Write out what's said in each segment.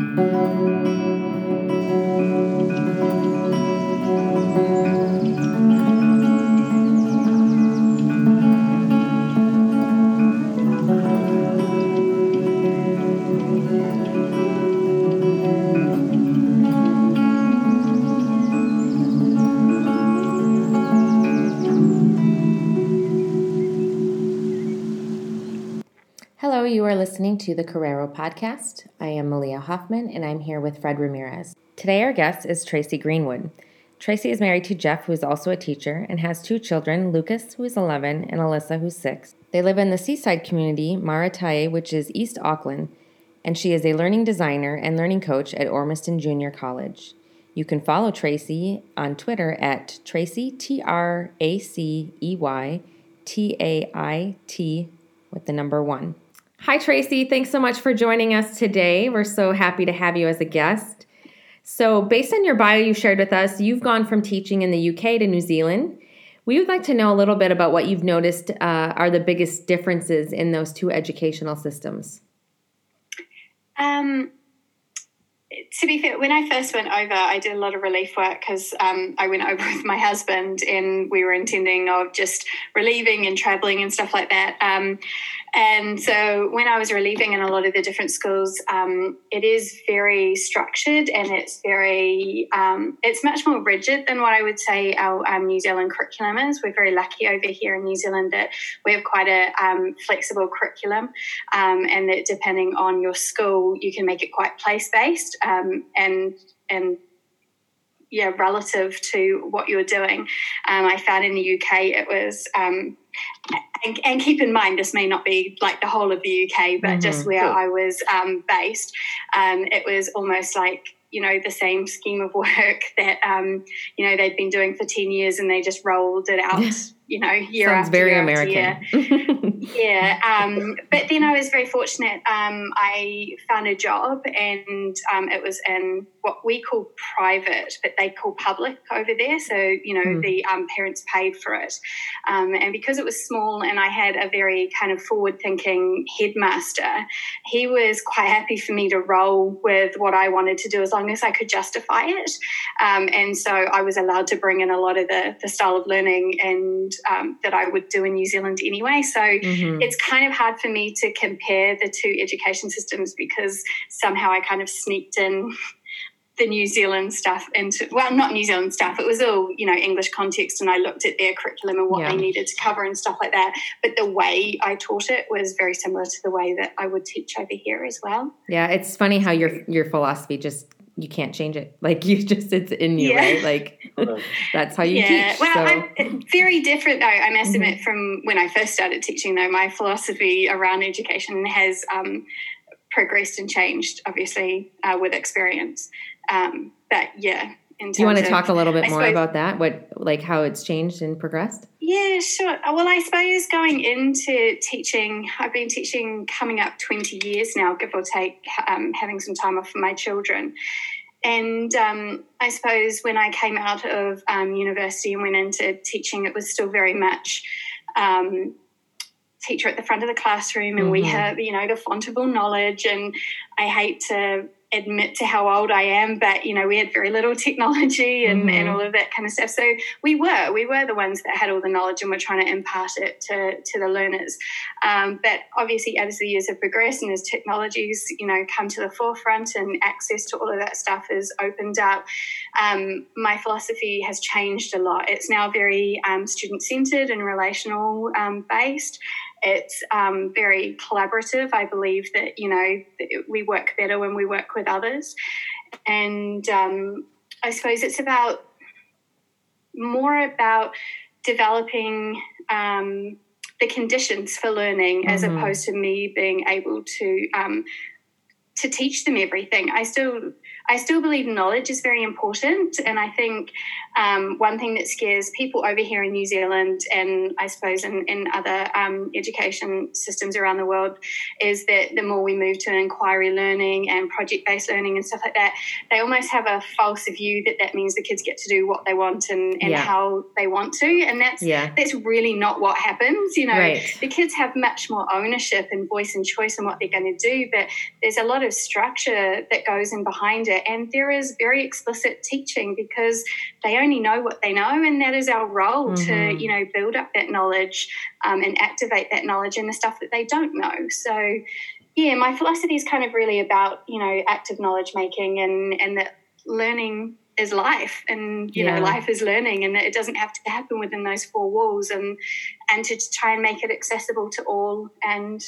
you to the Carrero podcast. I am Malia Hoffman and I'm here with Fred Ramirez. Today, our guest is Tracy Greenwood. Tracy is married to Jeff, who is also a teacher, and has two children Lucas, who is 11, and Alyssa, who's 6. They live in the seaside community, Maraetai, which is East Auckland, and she is a learning designer and learning coach at Ormiston Junior College. You can follow Tracy on Twitter at Tracy, T R A C E Y T A I T, with the number one. Hi, Tracy. Thanks so much for joining us today. We're so happy to have you as a guest. So, based on your bio you shared with us, you've gone from teaching in the UK to New Zealand. We would like to know a little bit about what you've noticed uh, are the biggest differences in those two educational systems. Um, to be fair, when I first went over, I did a lot of relief work because um, I went over with my husband and we were intending of just relieving and traveling and stuff like that. Um, and so when I was relieving in a lot of the different schools, um, it is very structured and it's very, um, it's much more rigid than what I would say our um, New Zealand curriculum is. We're very lucky over here in New Zealand that we have quite a um, flexible curriculum um, and that depending on your school, you can make it quite place based um, and, and yeah, relative to what you're doing. Um, I found in the UK it was, um, and, and, keep in mind this may not be like the whole of the UK, but mm-hmm. just where I was um, based, um, it was almost like you know the same scheme of work that um, you know they'd been doing for 10 years and they just rolled it out you know year Sounds after very year American. yeah um, but then I was very fortunate um, I found a job and um, it was in what we call private but they call public over there so you know mm. the um, parents paid for it um, and because it was small and I had a very kind of forward thinking headmaster he was quite happy for me to roll with what I wanted to do as long long as I could justify it. Um, and so I was allowed to bring in a lot of the, the style of learning and um, that I would do in New Zealand anyway. So mm-hmm. it's kind of hard for me to compare the two education systems because somehow I kind of sneaked in the New Zealand stuff into well, not New Zealand stuff. It was all you know English context, and I looked at their curriculum and what yeah. they needed to cover and stuff like that. But the way I taught it was very similar to the way that I would teach over here as well. Yeah, it's funny how your your philosophy just you can't change it. Like you just, it's in you, yeah. right? Like that's how you teach. yeah. teach. Well, so. I'm very different though. I must mm-hmm. admit, from when I first started teaching, though, my philosophy around education has um, progressed and changed, obviously, uh, with experience. Um, but yeah. Do you want to talk a little bit I more suppose, about that? What, like, how it's changed and progressed? Yeah, sure. Well, I suppose going into teaching, I've been teaching coming up 20 years now, give or take, um, having some time off for my children. And um, I suppose when I came out of um, university and went into teaching, it was still very much um, teacher at the front of the classroom, and mm-hmm. we have, you know, the font of all knowledge. And I hate to admit to how old I am, but you know, we had very little technology and, mm-hmm. and all of that kind of stuff. So we were, we were the ones that had all the knowledge and were trying to impart it to, to the learners. Um, but obviously as the years have progressed and as technologies, you know, come to the forefront and access to all of that stuff has opened up, um, my philosophy has changed a lot. It's now very um, student-centered and relational um, based. It's um, very collaborative. I believe that, you know, we work better when we work with others. And um, I suppose it's about more about developing um, the conditions for learning mm-hmm. as opposed to me being able to um, to teach them everything. I still I still believe knowledge is very important. And I think um, one thing that scares people over here in New Zealand and I suppose in, in other um, education systems around the world is that the more we move to inquiry learning and project based learning and stuff like that, they almost have a false view that that means the kids get to do what they want and, and yeah. how they want to. And that's, yeah. that's really not what happens. You know, right. the kids have much more ownership and voice and choice in what they're going to do, but there's a lot of of structure that goes in behind it. And there is very explicit teaching because they only know what they know. And that is our role mm-hmm. to, you know, build up that knowledge um, and activate that knowledge in the stuff that they don't know. So, yeah, my philosophy is kind of really about, you know, active knowledge making and, and that learning is life and you yeah. know life is learning and it doesn't have to happen within those four walls and and to try and make it accessible to all and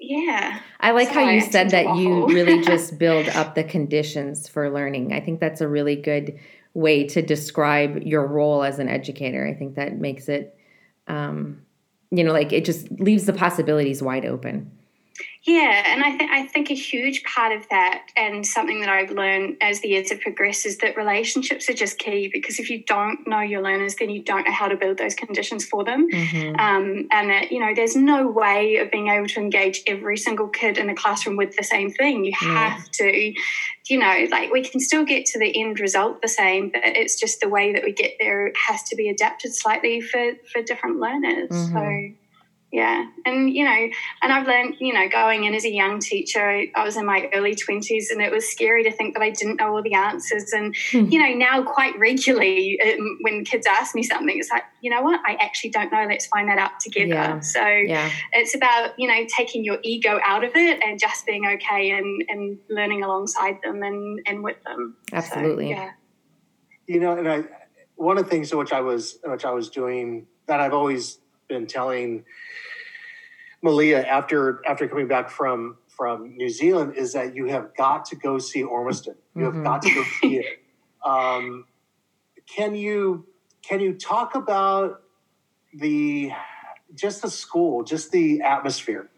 yeah. I like how you said that you really just build up the conditions for learning. I think that's a really good way to describe your role as an educator. I think that makes it um, you know like it just leaves the possibilities wide open yeah, and I think I think a huge part of that, and something that I've learned as the years have progressed, is that relationships are just key. Because if you don't know your learners, then you don't know how to build those conditions for them. Mm-hmm. Um, and that you know, there's no way of being able to engage every single kid in the classroom with the same thing. You have yeah. to, you know, like we can still get to the end result the same, but it's just the way that we get there has to be adapted slightly for for different learners. Mm-hmm. So yeah. And you know and i've learned you know going in as a young teacher i was in my early 20s and it was scary to think that i didn't know all the answers. And hmm. you know now quite regularly um, when kids ask me something it's like you know what? I actually don't know. Let's find that out together. Yeah. so yeah. it's about you know taking your ego out of it and just being okay and and learning alongside them and and with them. Absolutely. so, yeah. You know and i one of the things which i was which i was doing that i've always been telling Malia after after coming back from from New Zealand is that you have got to go see Ormiston. You mm-hmm. have got to go see it. Um, can you can you talk about the just the school, just the atmosphere?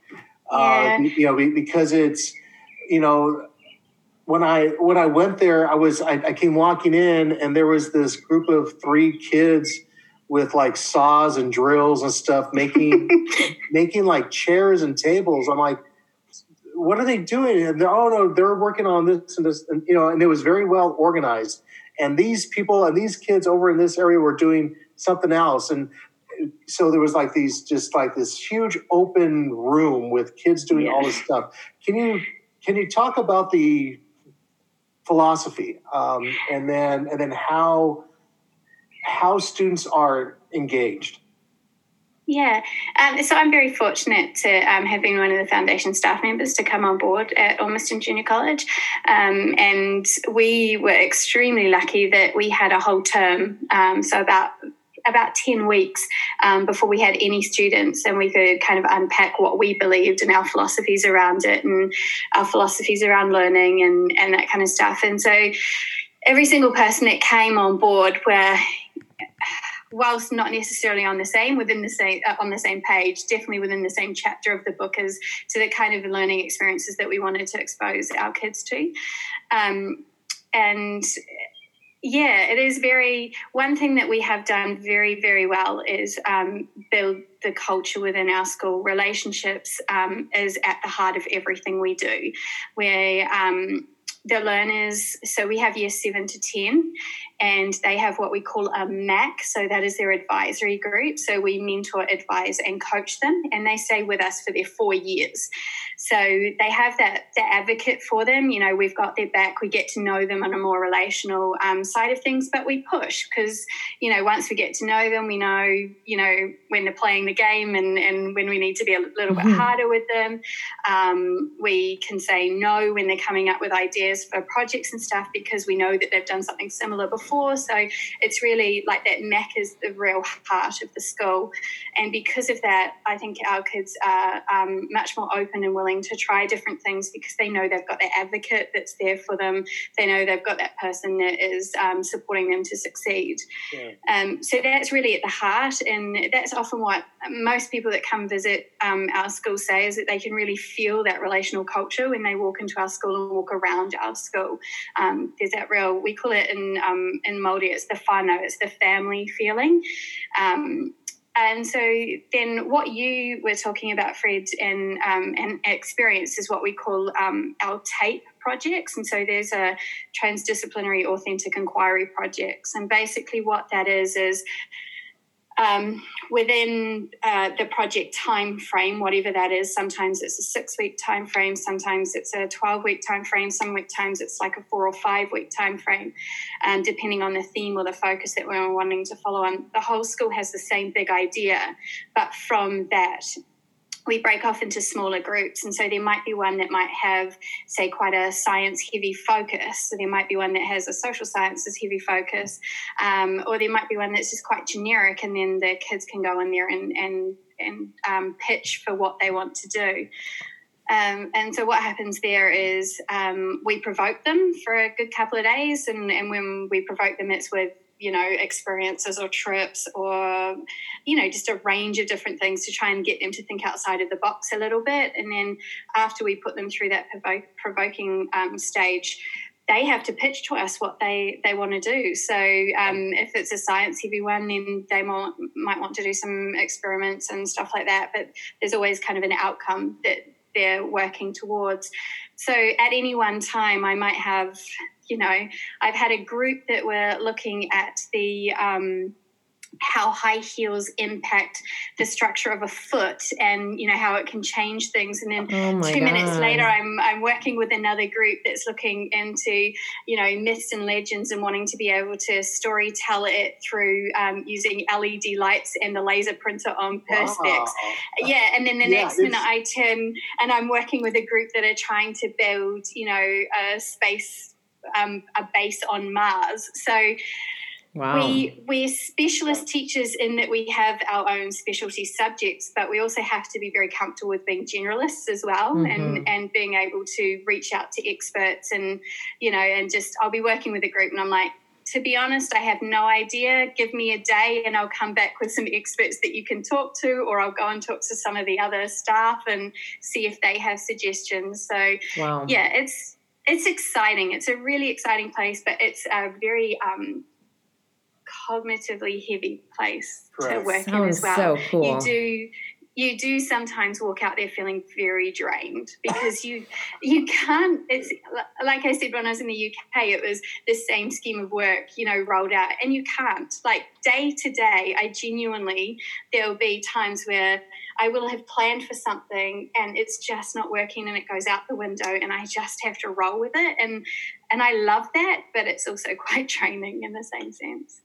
Yeah. Uh, you know, because it's you know when I when I went there, I was I, I came walking in and there was this group of three kids with like saws and drills and stuff, making making like chairs and tables. I'm like, what are they doing? And they're, oh no, they're working on this and this, and you know, and it was very well organized. And these people and these kids over in this area were doing something else. And so there was like these, just like this huge open room with kids doing yeah. all this stuff. Can you can you talk about the philosophy um, and then and then how how students are engaged? Yeah, um, so I'm very fortunate to um, have been one of the foundation staff members to come on board at Ormiston Junior College. Um, and we were extremely lucky that we had a whole term, um, so about about 10 weeks um, before we had any students and we could kind of unpack what we believed and our philosophies around it and our philosophies around learning and, and that kind of stuff. And so every single person that came on board were whilst not necessarily on the same within the same uh, on the same page definitely within the same chapter of the book as to the kind of learning experiences that we wanted to expose our kids to. Um, and yeah it is very one thing that we have done very very well is um, build the culture within our school. Relationships um, is at the heart of everything we do. Where um, the learners so we have year 7 to 10 and they have what we call a MAC. So that is their advisory group. So we mentor, advise, and coach them, and they stay with us for their four years. So they have that the advocate for them. You know, we've got their back. We get to know them on a more relational um, side of things, but we push because you know once we get to know them, we know you know when they're playing the game and and when we need to be a little mm-hmm. bit harder with them. Um, we can say no when they're coming up with ideas for projects and stuff because we know that they've done something similar before before. So it's really like that MAC is the real heart of the school. And because of that, I think our kids are um, much more open and willing to try different things because they know they've got that advocate that's there for them. They know they've got that person that is um, supporting them to succeed. Yeah. Um, so that's really at the heart. And that's often what most people that come visit um, our school say is that they can really feel that relational culture when they walk into our school and walk around our school. Um, there's that real, we call it in um, in Māori, it's the whānau, it's the family feeling. Um, and so then what you were talking about, Fred, and, um, and experience is what we call um, our TAPE projects. And so there's a transdisciplinary authentic inquiry projects. And basically what that is is um, within uh, the project time frame, whatever that is. Sometimes it's a six week time frame, sometimes it's a 12 week time frame, some week times it's like a four or five week time frame, um, depending on the theme or the focus that we're wanting to follow on. The whole school has the same big idea, but from that, we break off into smaller groups. And so there might be one that might have, say, quite a science heavy focus. So there might be one that has a social sciences heavy focus, um, or there might be one that's just quite generic, and then the kids can go in there and, and, and um, pitch for what they want to do. Um, and so what happens there is um, we provoke them for a good couple of days, and, and when we provoke them, it's with you know, experiences or trips or, you know, just a range of different things to try and get them to think outside of the box a little bit. And then after we put them through that provo- provoking um, stage, they have to pitch to us what they, they want to do. So um, if it's a science heavy one, then they might, might want to do some experiments and stuff like that. But there's always kind of an outcome that they're working towards. So at any one time, I might have you know, I've had a group that were looking at the um, how high heels impact the structure of a foot and you know how it can change things and then oh two God. minutes later I'm I'm working with another group that's looking into you know myths and legends and wanting to be able to story tell it through um, using LED lights and the laser printer on perspex wow. yeah and then the yeah, next minute I turn and I'm working with a group that are trying to build you know a space um, a base on Mars. So wow. we we're specialist teachers in that we have our own specialty subjects, but we also have to be very comfortable with being generalists as well, mm-hmm. and and being able to reach out to experts and you know and just I'll be working with a group and I'm like. To be honest, I have no idea. Give me a day and I'll come back with some experts that you can talk to, or I'll go and talk to some of the other staff and see if they have suggestions. So, wow. yeah, it's it's exciting. It's a really exciting place, but it's a very um, cognitively heavy place to work Sounds in as well. So cool. You do you do sometimes walk out there feeling very drained because you you can't it's like i said when i was in the uk it was the same scheme of work you know rolled out and you can't like day to day i genuinely there will be times where I will have planned for something and it's just not working and it goes out the window and I just have to roll with it and and I love that but it's also quite training in the same sense.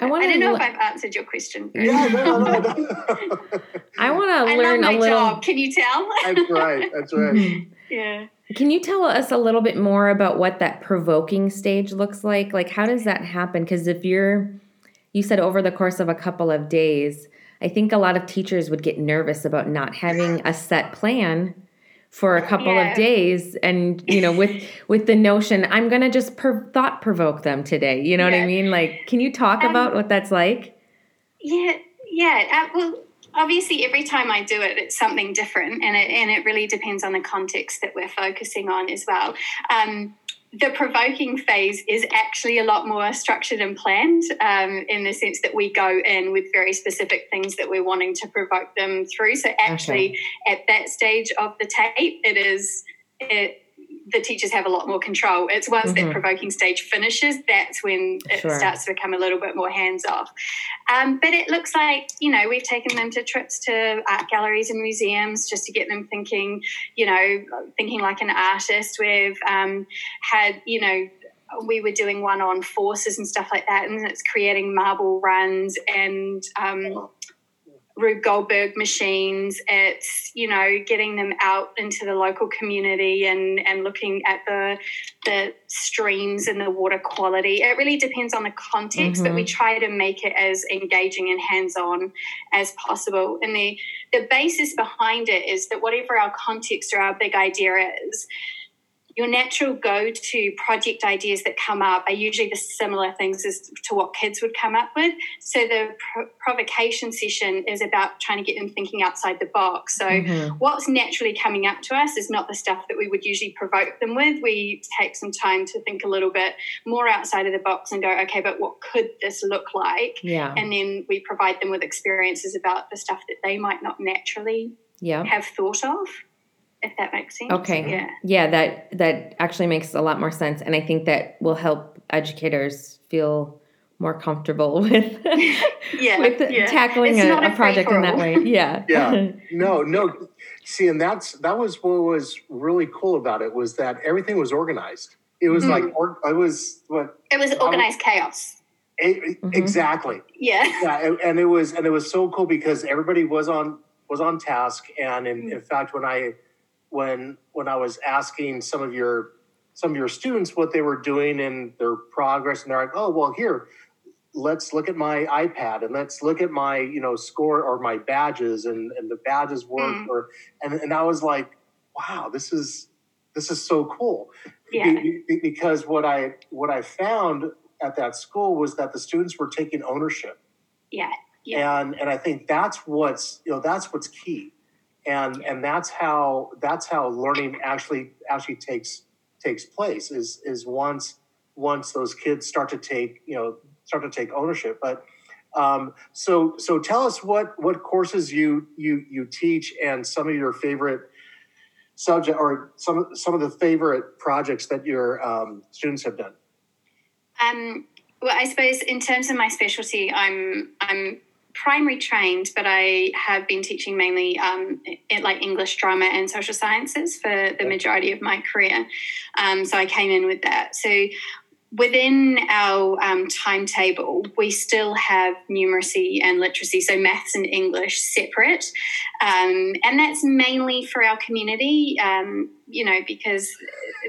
I, I don't know l- if I've answered your question. Yeah, no, no, no. I want to learn a little. Job. Can you tell? that's right. That's right. Yeah. Can you tell us a little bit more about what that provoking stage looks like? Like, how does that happen? Because if you're, you said over the course of a couple of days, I think a lot of teachers would get nervous about not having a set plan for a couple yeah. of days and you know with with the notion i'm going to just per- thought provoke them today you know yeah. what i mean like can you talk um, about what that's like yeah yeah uh, well obviously every time i do it it's something different and it and it really depends on the context that we're focusing on as well um, the provoking phase is actually a lot more structured and planned um, in the sense that we go in with very specific things that we're wanting to provoke them through. So, actually, okay. at that stage of the tape, it is. It, the teachers have a lot more control. It's once mm-hmm. that provoking stage finishes, that's when it sure. starts to become a little bit more hands off. Um, but it looks like, you know, we've taken them to trips to art galleries and museums just to get them thinking, you know, thinking like an artist. We've um, had, you know, we were doing one on forces and stuff like that, and it's creating marble runs and um, Rube Goldberg machines. It's you know getting them out into the local community and and looking at the the streams and the water quality. It really depends on the context, mm-hmm. but we mm-hmm. try to make it as engaging and hands on as possible. And the the basis behind it is that whatever our context or our big idea is your natural go to project ideas that come up are usually the similar things as to what kids would come up with. So the provocation session is about trying to get them thinking outside the box. So mm-hmm. what's naturally coming up to us is not the stuff that we would usually provoke them with. We take some time to think a little bit more outside of the box and go, okay, but what could this look like? Yeah. And then we provide them with experiences about the stuff that they might not naturally yeah. have thought of if that makes sense. Okay. Yeah. Yeah, that that actually makes a lot more sense and I think that will help educators feel more comfortable with yeah, with yeah. tackling a, a a project in that way. Yeah. Yeah. No, no. See, and that's that was what was really cool about it was that everything was organized. It was Mhm. like or, it was what It was organized chaos. e- exactly. Yeah. Yeah, and, and it was and it was so cool because everybody was on was on task. And in, Mm. in fact, when I when when I was asking some of your some of your students what they were doing and their progress, and they're like, "Oh, well, here, let's look at my iPad and let's look at my you know score or my badges and and the badges work." Mm. Or and and I was like, "Wow, this is this is so cool." Yeah. Be- be- because what I what I found at that school was that the students were taking ownership Yeah. Yeah. and and I think that's what's you know that's what's key, and and that's how that's how learning actually actually takes takes place is is once once those kids start to take you know start to take ownership. But um, so so tell us what what courses you you you teach and some of your favorite subject or some some of the favorite projects that your um, students have done. Um, well, I suppose in terms of my specialty, I'm I'm primary trained, but I have been teaching mainly um, in, like English drama and social sciences for the majority of my career. Um, so I came in with that. So within our um, timetable, we still have numeracy and literacy, so maths and English separate. Um, and that's mainly for our community, um, you know, because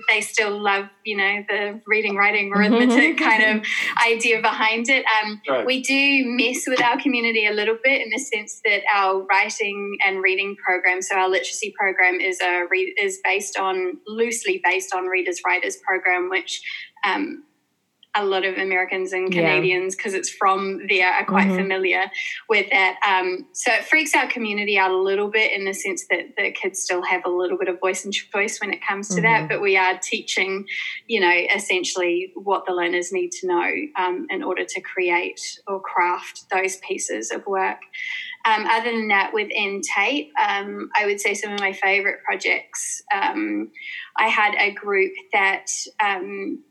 they still love, you know, the reading, writing, arithmetic kind of idea behind it. Um, Right. we do mess with our community a little bit in the sense that our writing and reading program, so our literacy program, is a re- is based on loosely based on Readers Writers program, which um, a lot of Americans and Canadians, because it's from there, are quite Mhm. familiar with that. Um, so it freaks our community out a little bit in the sense that the kids still have a little bit of voice and choice when it comes to Mhm. that, but we are teaching, you know, essentially what the learners need to know um, in order to create or craft those pieces of work. Um, other than that, within TAPE, um, I would say some of my favorite projects. Um, I had a group that um,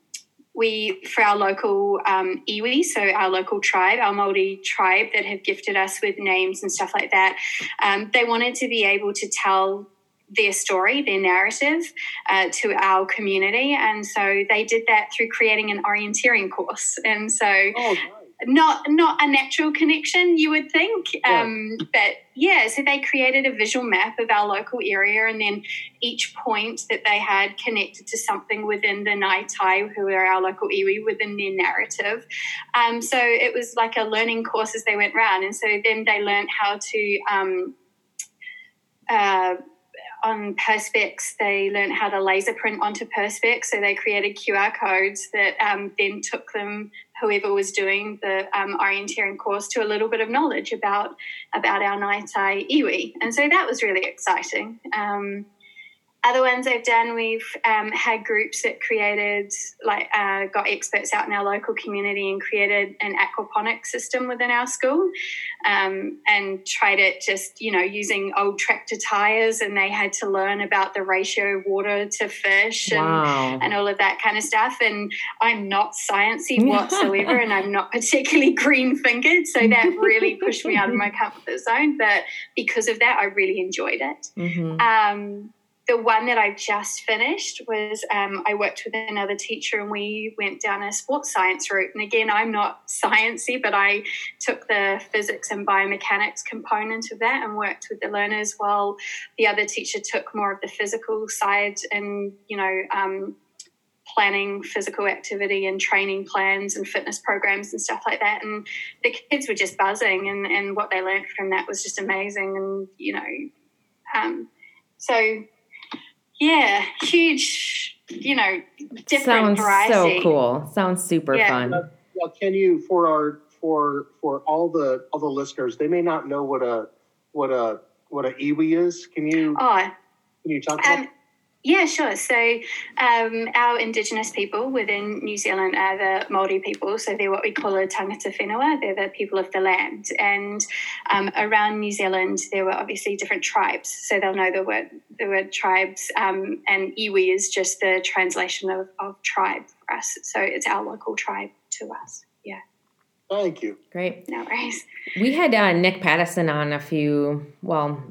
we, for our local um, iwi, so our local tribe, our Māori tribe that have gifted us with names and stuff like that, um, they wanted to be able to tell their story, their narrative uh, to our community. And so they did that through creating an orienteering course. And so Oh, not not a natural connection you would think. Um, but yeah so they created a visual map of our local area and then each point that they had connected to something within the Ngāi Tai who are our local iwi within their narrative. Um, so it was like a learning course as they went round and so then they learned how to um, uh, on Perspex, they learned how to laser print onto Perspex. So they created QR codes that um, then took them, whoever was doing the um, orienteering course, to a little bit of knowledge about about our Ngāi iwi. And so that was really exciting. Um, other ones I've done, we've um, had groups that created, like, uh, got experts out in our local community and created an aquaponics system within our school um, and tried it just, you know, using old tractor tires. And they had to learn about the ratio of water to fish and, Wow. and all of that kind of stuff. And I'm not sciencey whatsoever, and I'm not particularly green fingered. So that really pushed me out of my comfort zone. But because of that, I really enjoyed it. Mhm. Um, the one that I've just finished was um, I worked with another teacher and we went down a sports science route. And again, I'm not sciencey, but I took the physics and biomechanics component of that and worked with the learners while the other teacher took more of the physical side and, you know, um, planning physical activity and training plans and fitness programs and stuff like that. And the kids were just buzzing and, and what they learned from that was just amazing. And, you know, um, so yeah, huge, you know, different Sounds variety. so cool. Sounds super Yeah. fun. Well, can you for our for for all the all the listeners, they may not know what a what a what a iwi is. Can you Oh, can you talk about? Yeah, sure. So, um, our Indigenous people within New Zealand are the Māori people. So, they're what we call a tangata whenua. They're the people of the land. And um, around New Zealand, there were obviously different tribes. So, they'll know the word, the word tribes. Um, and iwi is just the translation of, of tribe for us. So, it's our local tribe to us. Yeah. Thank you. Great. No worries. We had uh, Nick Pattison on a few, well,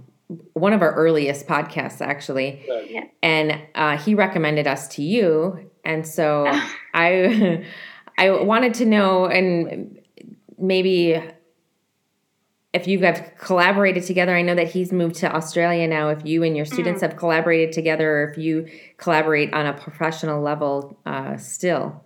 one of our earliest podcasts actually, Yeah. and uh, he recommended us to you, and so I, I wanted to know, and maybe if you have collaborated together. I know that he's moved to Australia now. If you and your students have collaborated together, or if you collaborate on a professional level uh, still.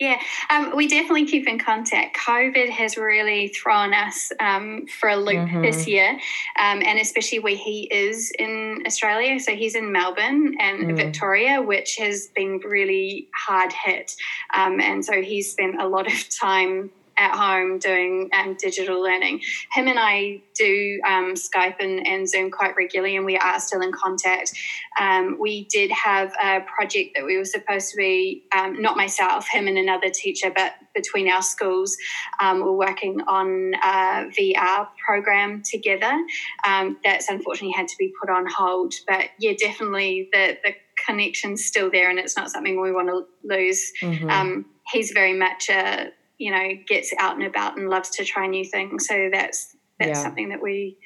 Yeah, um, we definitely keep in contact. COVID has really thrown us um, for a loop Mhm. this year, um, and especially where he is in Australia. So he's in Melbourne and Mm. Victoria, which has been really hard hit. Um, and so he's spent a lot of time at home doing um, digital learning. Him and I do um, Skype and, and Zoom quite regularly, and we are still in contact. Um, we did have a project that we were supposed to be, um, not myself, him and another teacher, but between our schools, um, we're working on a VR program together. Um, that's unfortunately had to be put on hold. But yeah, definitely the, the connection's still there, and it's not something we want to lose. Mhm. Um, he's very much a you know gets out and about and loves to try new things. So that's that's Yeah. something that we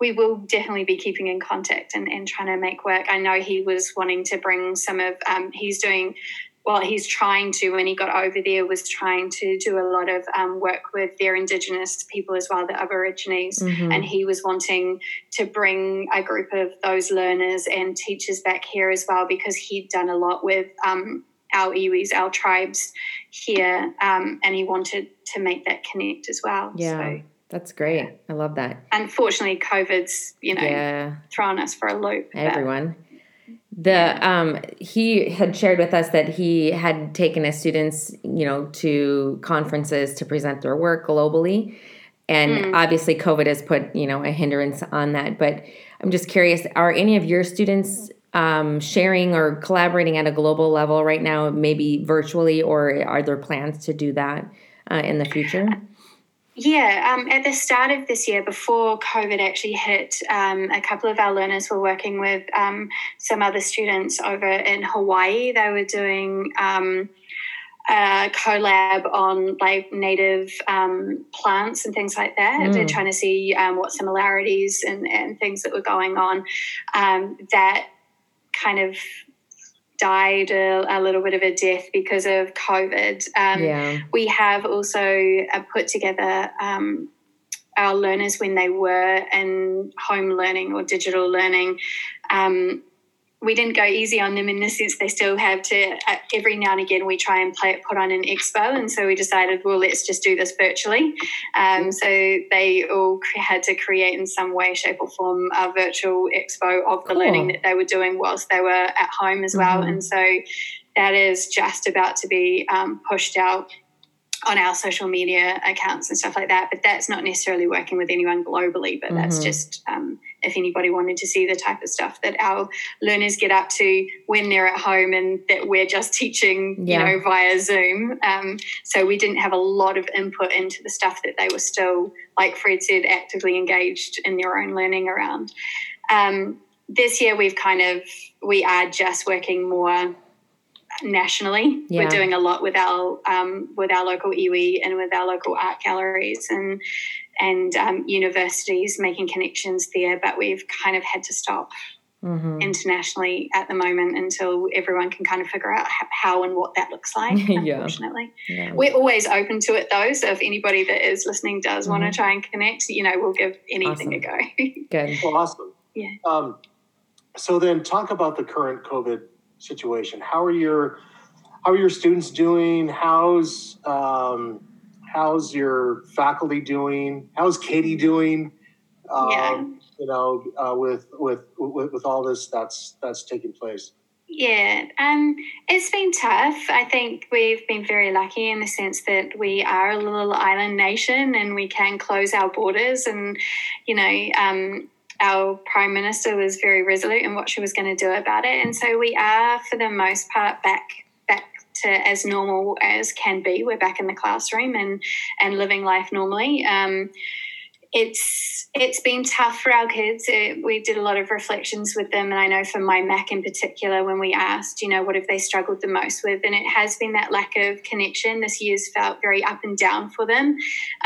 we will definitely be keeping in contact and, and trying to make work. I know he was wanting to bring some of um, he's doing well he's trying to when he got over there was trying to do a lot of um, work with their indigenous people as well the aborigines Mhm. and he was wanting to bring a group of those learners and teachers back here as well because he'd done a lot with um, our iwis, our tribes here, um, and he wanted to make that connect as well. Yeah, So that's great. I love that. unfortunately, COVID's you know Yeah. thrown us for a loop. but- everyone. The um he had shared with us that he had taken his students, you know, to conferences to present their work globally. And obviously COVID has put, you know, a hindrance on that, but I'm just curious are any of your students um, sharing or collaborating at a global level right now, maybe virtually, or are there plans to do that uh, in the future? Yeah, um, at the start of this year, before COVID actually hit, um, a couple of our learners were working with um, some other students over in Hawaii. They were doing um, a collab on like native um, plants and things like that. Mm. They're trying to see um, what similarities and, and things that were going on. Um, that kind of died a, a little bit of a death because of COVID. Um, yeah. we have also uh, put together um, our learners when they were in home learning or digital learning. Um, we didn't go easy on them in the sense they still have to, uh, every now and again, we try and play, put on an expo. And so we decided, well, let's just do this virtually. Um, so they all had to create in some way, shape, or form a virtual expo of the Cool. learning that they were doing whilst they were at home as well. Mhm. And so that is just about to be um, pushed out on our social media accounts and stuff like that. But that's not necessarily working with anyone globally, but that's Mhm. just um, if anybody wanted to see the type of stuff that our learners get up to when they're at home and that we're just teaching, Yeah. you know, via Zoom. Um, so we didn't have a lot of input into the stuff that they were still, like Fred said, actively engaged in their own learning around. Um, this year we've kind of we are just working more nationally. Yeah. We're doing a lot with our um, with our local iwi and with our local art galleries and and um, universities, making connections there. But we've kind of had to stop hmm internationally at the moment until everyone can kind of figure out how and what that looks like. Yeah. Unfortunately, yeah. we're always open to it though. So if anybody that is listening does want Mhm. to try and connect, you know, we'll give anything a go. Good. Well, awesome. Yeah. Um, so then, talk about the current COVID situation. How are your How are your students doing? How's um, How's your faculty doing? How's Katie doing? Um, Yeah. You know, uh, with, with with with all this that's that's taking place. Yeah, um, it's been tough. I think we've been very lucky in the sense that we are a little island nation and we can close our borders. And, you know, um, our Prime Minister was very resolute in what she was going to do about it. And so we are, for the most part, back back to as normal as can be. We're back in the classroom and, and living life normally. Um, it's it's been tough for our kids. It, we did a lot of reflections with them, and I know for my Mac in particular, when we asked, you know, what have they struggled the most with, and it has been that lack of connection. This year's felt very up and down for them.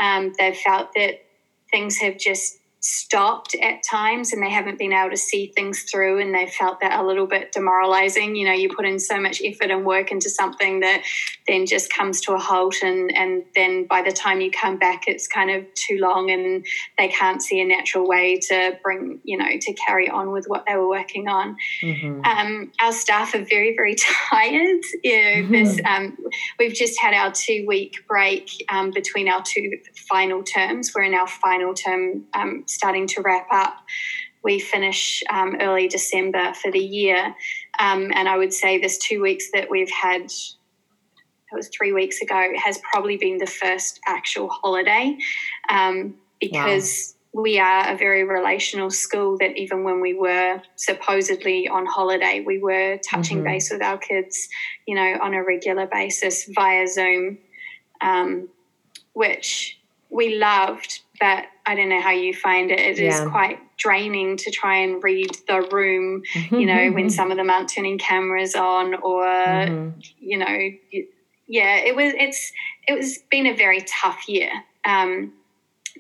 Um, they've felt that things have just stopped at times and they haven't been able to see things through and they felt that a little bit demoralizing you know you put in so much effort and work into something that then just comes to a halt and and then by the time you come back it's kind of too long and they can't see a natural way to bring you know to carry on with what they were working on mm-hmm. um, our staff are very very tired you know mm-hmm. this um, we've just had our two week break um, between our two final terms we're in our final term um, starting to wrap up. We finish um, early December for the year. Um, and I would say this two weeks that we've had, it was three weeks ago, has probably been the first actual holiday um, because. Wow we are a very relational school that even when we were supposedly on holiday, we were touching mm-hmm. base with our kids, you know, on a regular basis via Zoom, um, which we loved but I don't know how you find it. It yeah. is quite draining to try and read the room, you know, when some of them aren't turning cameras on or, mm-hmm. you know, yeah, it was, it's, it was been a very tough year. Um,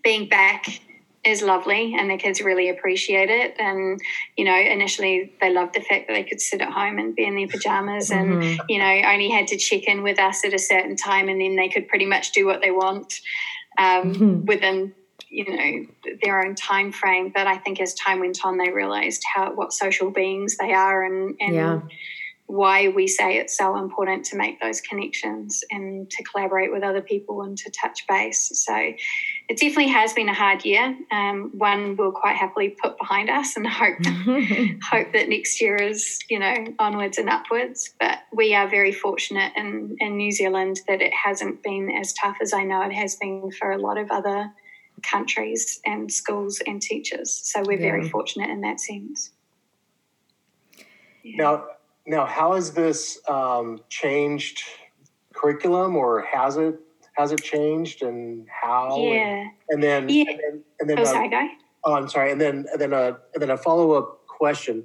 being back is lovely and the kids really appreciate it. And, you know, initially they loved the fact that they could sit at home and be in their pajamas mm-hmm. and, you know, only had to check in with us at a certain time and then they could pretty much do what they want um, mm-hmm. within you know their own time frame but i think as time went on they realized how what social beings they are and and yeah. why we say it's so important to make those connections and to collaborate with other people and to touch base so it definitely has been a hard year um, one we'll quite happily put behind us and hope hope that next year is you know onwards and upwards but we are very fortunate in, in new zealand that it hasn't been as tough as i know it has been for a lot of other countries and schools and teachers. So we're yeah. very fortunate in that sense. Yeah. Now, now, how has this um, changed curriculum, or has it has it changed, and how? Yeah. And, and then, yeah. and then, and then, oh, sorry, go. Oh, I'm sorry. And then, and then, a, and then a follow up question.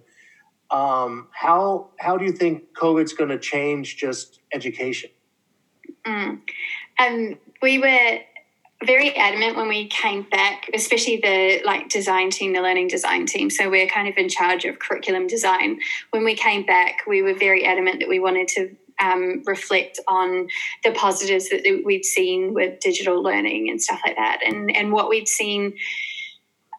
Um, how how do you think COVID's going to change just education? Mm. Um, we were very adamant when we came back, especially the like design team, the learning design team. So we're kind of in charge of curriculum design. When we came back, we were very adamant that we wanted to um, reflect on the positives that we'd seen with digital learning and stuff like that, and and what we'd seen.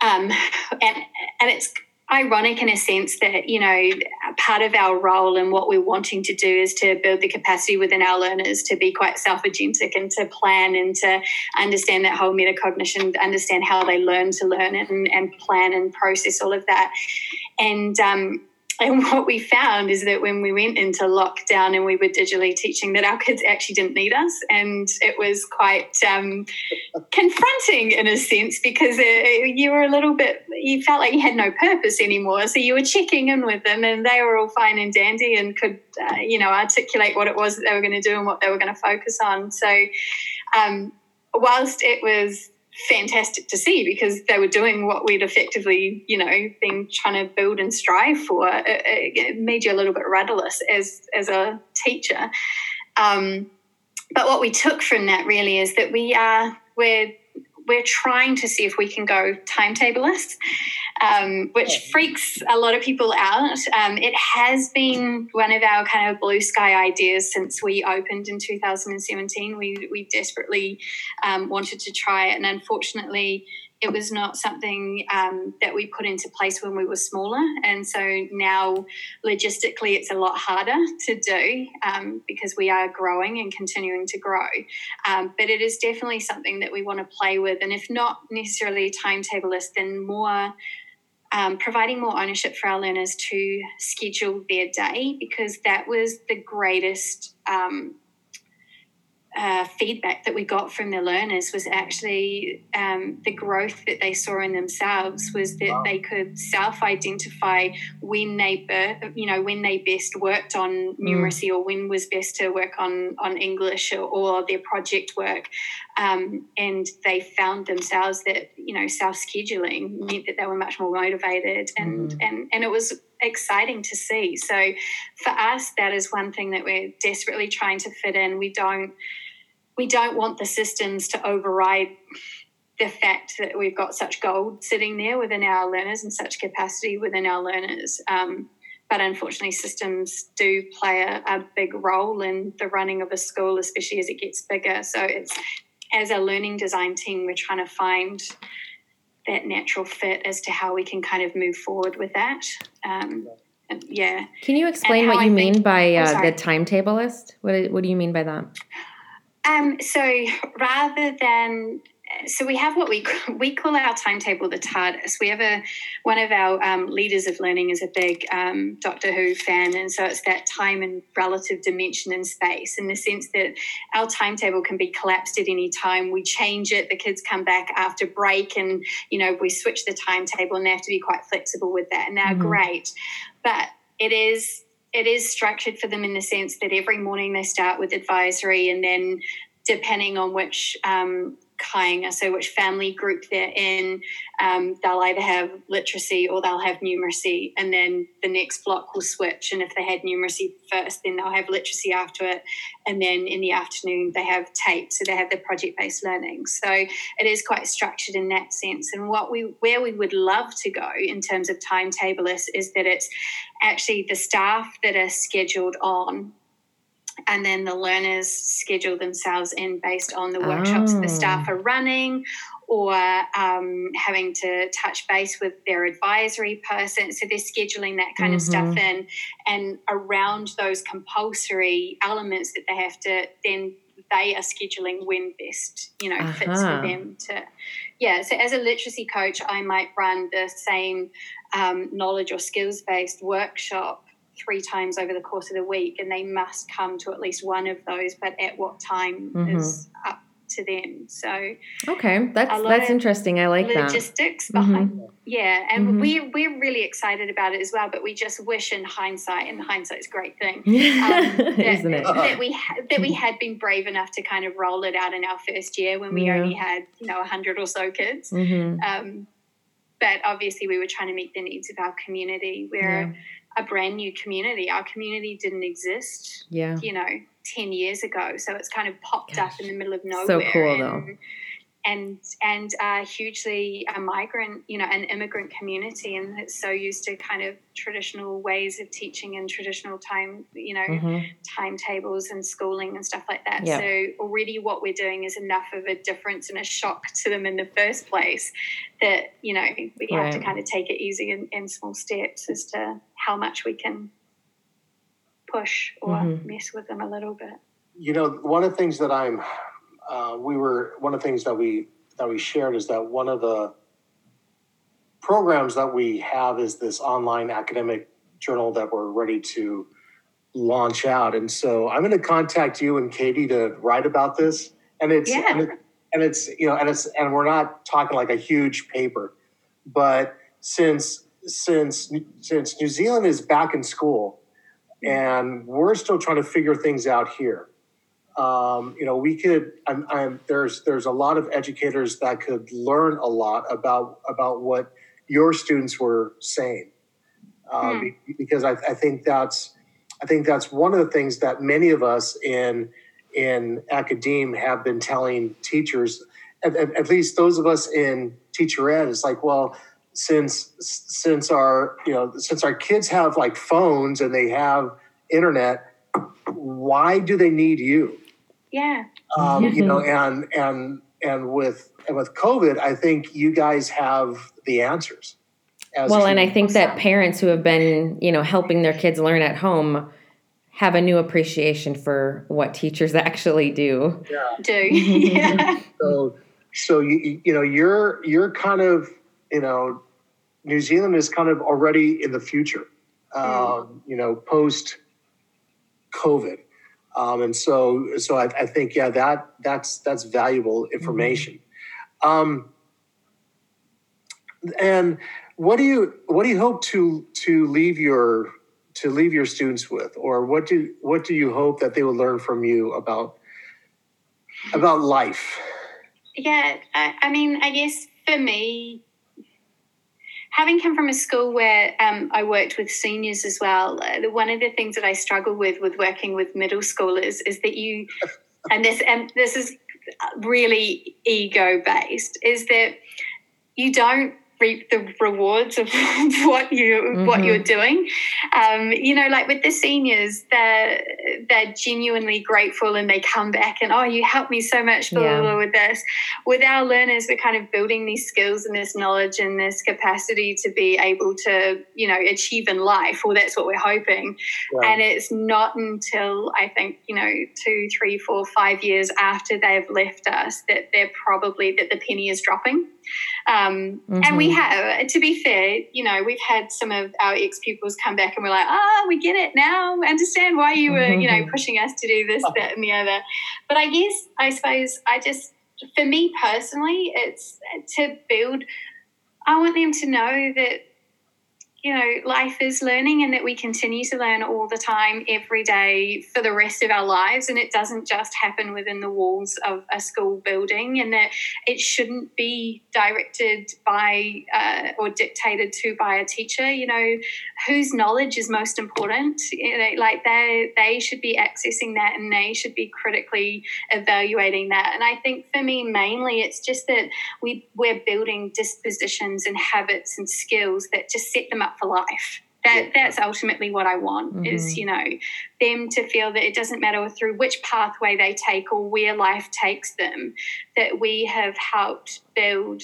Um, and and it's ironic in a sense that you know part of our role and what we're wanting to do is to build the capacity within our learners to be quite self-agentic and to plan and to understand that whole metacognition understand how they learn to learn and, and plan and process all of that and um, and what we found is that when we went into lockdown and we were digitally teaching, that our kids actually didn't need us, and it was quite um, confronting in a sense because it, uh, you were a little bit, you felt like you had no purpose anymore. So you were checking in with them, and they were all fine and dandy and could, uh, you know, articulate what it was that they were going to do and what they were going to focus on. So, um, whilst it was fantastic to see because they were doing what we'd effectively, you know, been trying to build and strive for. It, it made you a little bit rudderless as as a teacher. Um, but what we took from that really is that we are we're we're trying to see if we can go timetableless, um, which freaks a lot of people out. Um, it has been one of our kind of blue sky ideas since we opened in 2017. We, we desperately um, wanted to try it, and unfortunately, it was not something um, that we put into place when we were smaller. And so now, logistically, it's a lot harder to do um, because we are growing and continuing to grow. Um, but it is definitely something that we want to play with. And if not necessarily timetable timetableless, then more. Um, providing more ownership for our learners to schedule their day because that was the greatest um, uh, feedback that we got from the learners was actually um, the growth that they saw in themselves was that wow. they could self-identify when they you know when they best worked on mm. numeracy or when was best to work on on English or, or their project work um, and they found themselves that you know self-scheduling meant that they were much more motivated and mm. and and it was exciting to see. So for us, that is one thing that we're desperately trying to fit in. We don't we don't want the systems to override the fact that we've got such gold sitting there within our learners and such capacity within our learners. Um, but unfortunately, systems do play a, a, big role in the running of a school, especially as it gets bigger. So it's as a learning design team, we're trying to find that natural fit as to how we can kind of move forward with that. Um, yeah. Can you explain what you I mean think, by uh, the timetable list? What, what do you mean by that? Um, so rather than so we have what we we call our timetable the TARDIS. We have a one of our um, leaders of learning is a big um, Doctor Who fan, and so it's that time and relative dimension and space, in the sense that our timetable can be collapsed at any time. We change it. The kids come back after break, and you know we switch the timetable, and they have to be quite flexible with that. And they're mm-hmm. great, but it is it is structured for them in the sense that every morning they start with advisory and then depending on which um, Kainga, so which family group they're in. Um, they'll either have literacy or they'll have numeracy, and then the next block will switch. And if they had numeracy first, then they'll have literacy after it, and then in the afternoon they have TAPE, so they have their project-based learning. So it is quite structured in that sense. And what we where we would love to go in terms of timetable is, is that it's actually the staff that are scheduled on and then the learners schedule themselves in based on the workshops oh. the staff are running or um, having to touch base with their advisory person. So they're scheduling that kind mm-hmm. of stuff in. And around those compulsory elements that they have to then they are scheduling when best, you know, uh-huh. fits for them to. Yeah. So as a literacy coach, I might run the same um, knowledge or skills based workshop three times over the course of the week and they must come to at least one of those but at what time mm-hmm. is up to them so okay that's that's interesting i like logistics that logistics behind mm-hmm. yeah and mm-hmm. we we're really excited about it as well but we just wish in hindsight and hindsight's a great thing um, that, Isn't it? that we ha- that we had been brave enough to kind of roll it out in our first year when we yeah. only had you know 100 or so kids mm-hmm. um, but obviously we were trying to meet the needs of our community where yeah a brand new community. Our community didn't exist, yeah, you know, ten years ago. So it's kind of popped Gosh. up in the middle of nowhere. So cool, though and and uh, hugely a migrant, you know, an immigrant community, and it's so used to kind of traditional ways of teaching and traditional time, you know, mm-hmm. timetables and schooling and stuff like that. So already, what we're doing is enough of a difference and a shock to them in the first place that you know we right. have to kind of take it easy in, in small steps as to how much we can push or mm-hmm. mess with them a little bit. You know, one of the things that I'm uh, we were one of the things that we that we shared is that one of the programs that we have is this online academic journal that we're ready to launch out. And so I'm going to contact you and Katie to write about this. And it's yeah. and, it, and it's you know and it's and we're not talking like a huge paper, but since since since New Zealand is back in school and we're still trying to figure things out here um, you know, we could. I'm, I'm, there's there's a lot of educators that could learn a lot about about what your students were saying, um, hmm. because I, I, think that's I think that's one of the things that many of us in in academe have been telling teachers, at, at least those of us in teacher ed, is like, well, since since our you know since our kids have like phones and they have internet why do they need you yeah. Um, you know, and and and with and with COVID, I think you guys have the answers. well, and I think that parents who have been, you know, helping their kids learn at home have a new appreciation for what teachers actually do. Yeah. Do. yeah. So so you you know, you're you're kind of, you know, New Zealand is kind of already in the future. Mm. Um, you know, post COVID. Um, and so, so I, I, think, yeah, that that's that's valuable information. Mm-hmm. Um, and what do you what do you hope to to leave your to leave your students with, or what do what do you hope that they will learn from you about about life? Yeah, I, I mean, I guess for me, having come from a school where um, I worked with seniors as well, uh, one of the things that I struggle with with working with middle schoolers is that you, and this and this is really ego based, is that you don't reap the rewards of what you mm-hmm. what you're doing. Um, you know, like with the seniors, they're they're genuinely grateful and they come back and oh, you helped me so much blah, yeah. blah, with this. With our learners, we're kind of building these skills and this knowledge and this capacity to be able to you know achieve in life. Well, that's what we're hoping. And it's not until I think you know two, three, four, five years after they've left us that they're probably that the penny is dropping. Um, mm-hmm. And we have, to be fair, you know, we've had some of our ex pupils come back and we're like, oh, we get it now. understand why you were, you know, mm-hmm. pushing us to do this, that, and the other. But I guess, I suppose, I just, for me personally, it's to build, I want them to know that you know, life is learning and that we continue to learn all the time, every day for the rest of our lives. And it doesn't just happen within the walls of a school building, and that it shouldn't be directed by uh, or dictated to by a teacher. You know, whose knowledge is most important? You know, like they, they should be accessing that and they should be critically evaluating that. And I think for me, mainly, it's just that we, we're building dispositions and habits and skills that just set them up for life. That yeah. that's ultimately what I want mm-hmm. is you know them to feel that it doesn't matter through which pathway they take or where life takes them, that we have helped build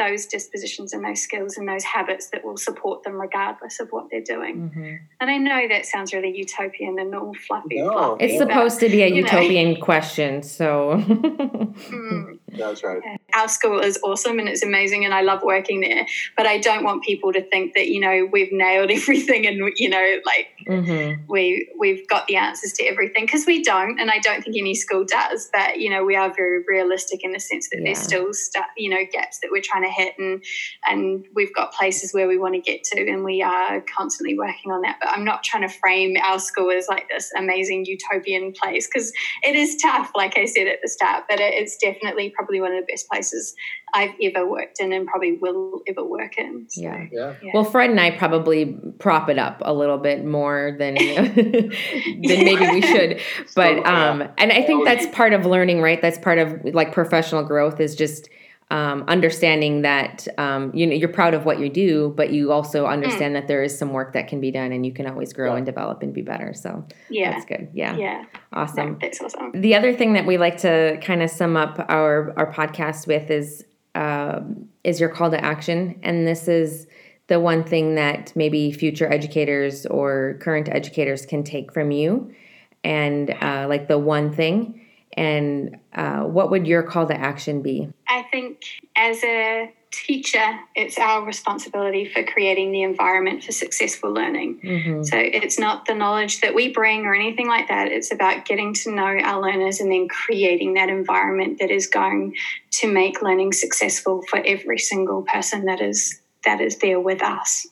those dispositions and those skills and those habits that will support them regardless of what they're doing. Mm-hmm. And I know that sounds really utopian and all fluffy. No. fluffy it's supposed but, to be a utopian know. question, so. mm. That's right. Our school is awesome and it's amazing, and I love working there. But I don't want people to think that you know we've nailed everything and you know like mm-hmm. we we've got the answers to everything because we don't, and I don't think any school does. But you know we are very realistic in the sense that yeah. there's still st- you know gaps that we're trying to hit, and and we've got places where we want to get to, and we are constantly working on that. But I'm not trying to frame our school as like this amazing utopian place because it is tough, like I said at the start. But it, it's definitely probably one of the best places I've ever worked in and probably will ever work in. So, yeah. yeah. Well, Fred and I probably prop it up a little bit more than than maybe we should. But um and I think that's part of learning, right? That's part of like professional growth is just um, understanding that um, you know you're proud of what you do, but you also mm. understand mm. that there is some work that can be done, and you can always grow yeah. and develop and be better. So yeah, that's good. Yeah, yeah, awesome. that's awesome. The other thing that we like to kind of sum up our our podcast with is uh, is your call to action, and this is the one thing that maybe future educators or current educators can take from you, and uh, like the one thing and uh, what would your call to action be? I think as a teacher, it's our responsibility for creating the environment for successful learning. Mm-hmm. So it's not the knowledge that we bring or anything like that. It's about getting to know our learners and then creating that environment that is going to make learning successful for every single person that is that is there with us.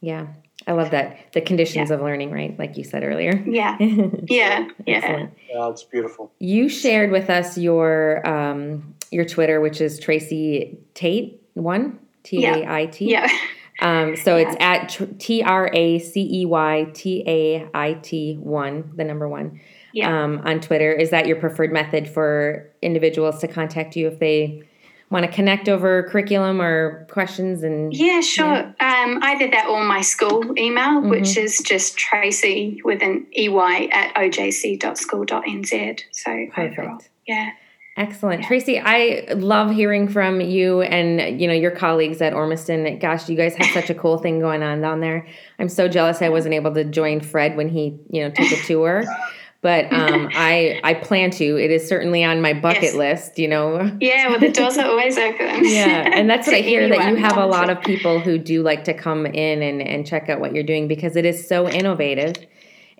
Yeah. I love that. The conditions yeah. of learning, right? Like you said earlier. Yeah. Yeah. yeah. Yeah, it's beautiful. You shared with us your um, your Twitter, which is Tracey Tait one T A I T. Yeah. Um, so yeah. it's at T R A C E Y T A I T one, the number one. Yeah. Um, on Twitter, is that your preferred method for individuals to contact you if they want to connect over curriculum or questions and yeah sure. Um, either that or my school email mm-hmm. which is just tracy with an ey at ojc.school.nz so perfect overall, yeah Excellent. Yeah. Tracey, I love hearing from you and you know your colleagues at Ormiston. Gosh, you guys have such a cool thing going on down there. I'm so jealous I wasn't able to join Fred when he, you know, took a tour but um, I I plan to. It is certainly on my bucket yes. list. You know. Yeah, well, the doors are always open. yeah, and that's what I hear that you have a lot of people who do like to come in and and check out what you're doing because it is so innovative.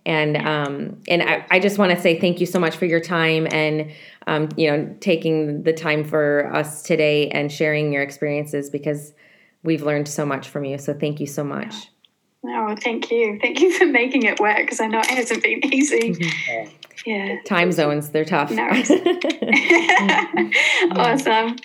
And um, and I, I just want to say thank you so much for your time and um, you know taking the time for us today and sharing your experiences because we've learned so much from you. So thank you so much. Oh, thank you. Thank you for making it work because I know it hasn't been easy. Yeah. Time zones, they're tough. No. awesome.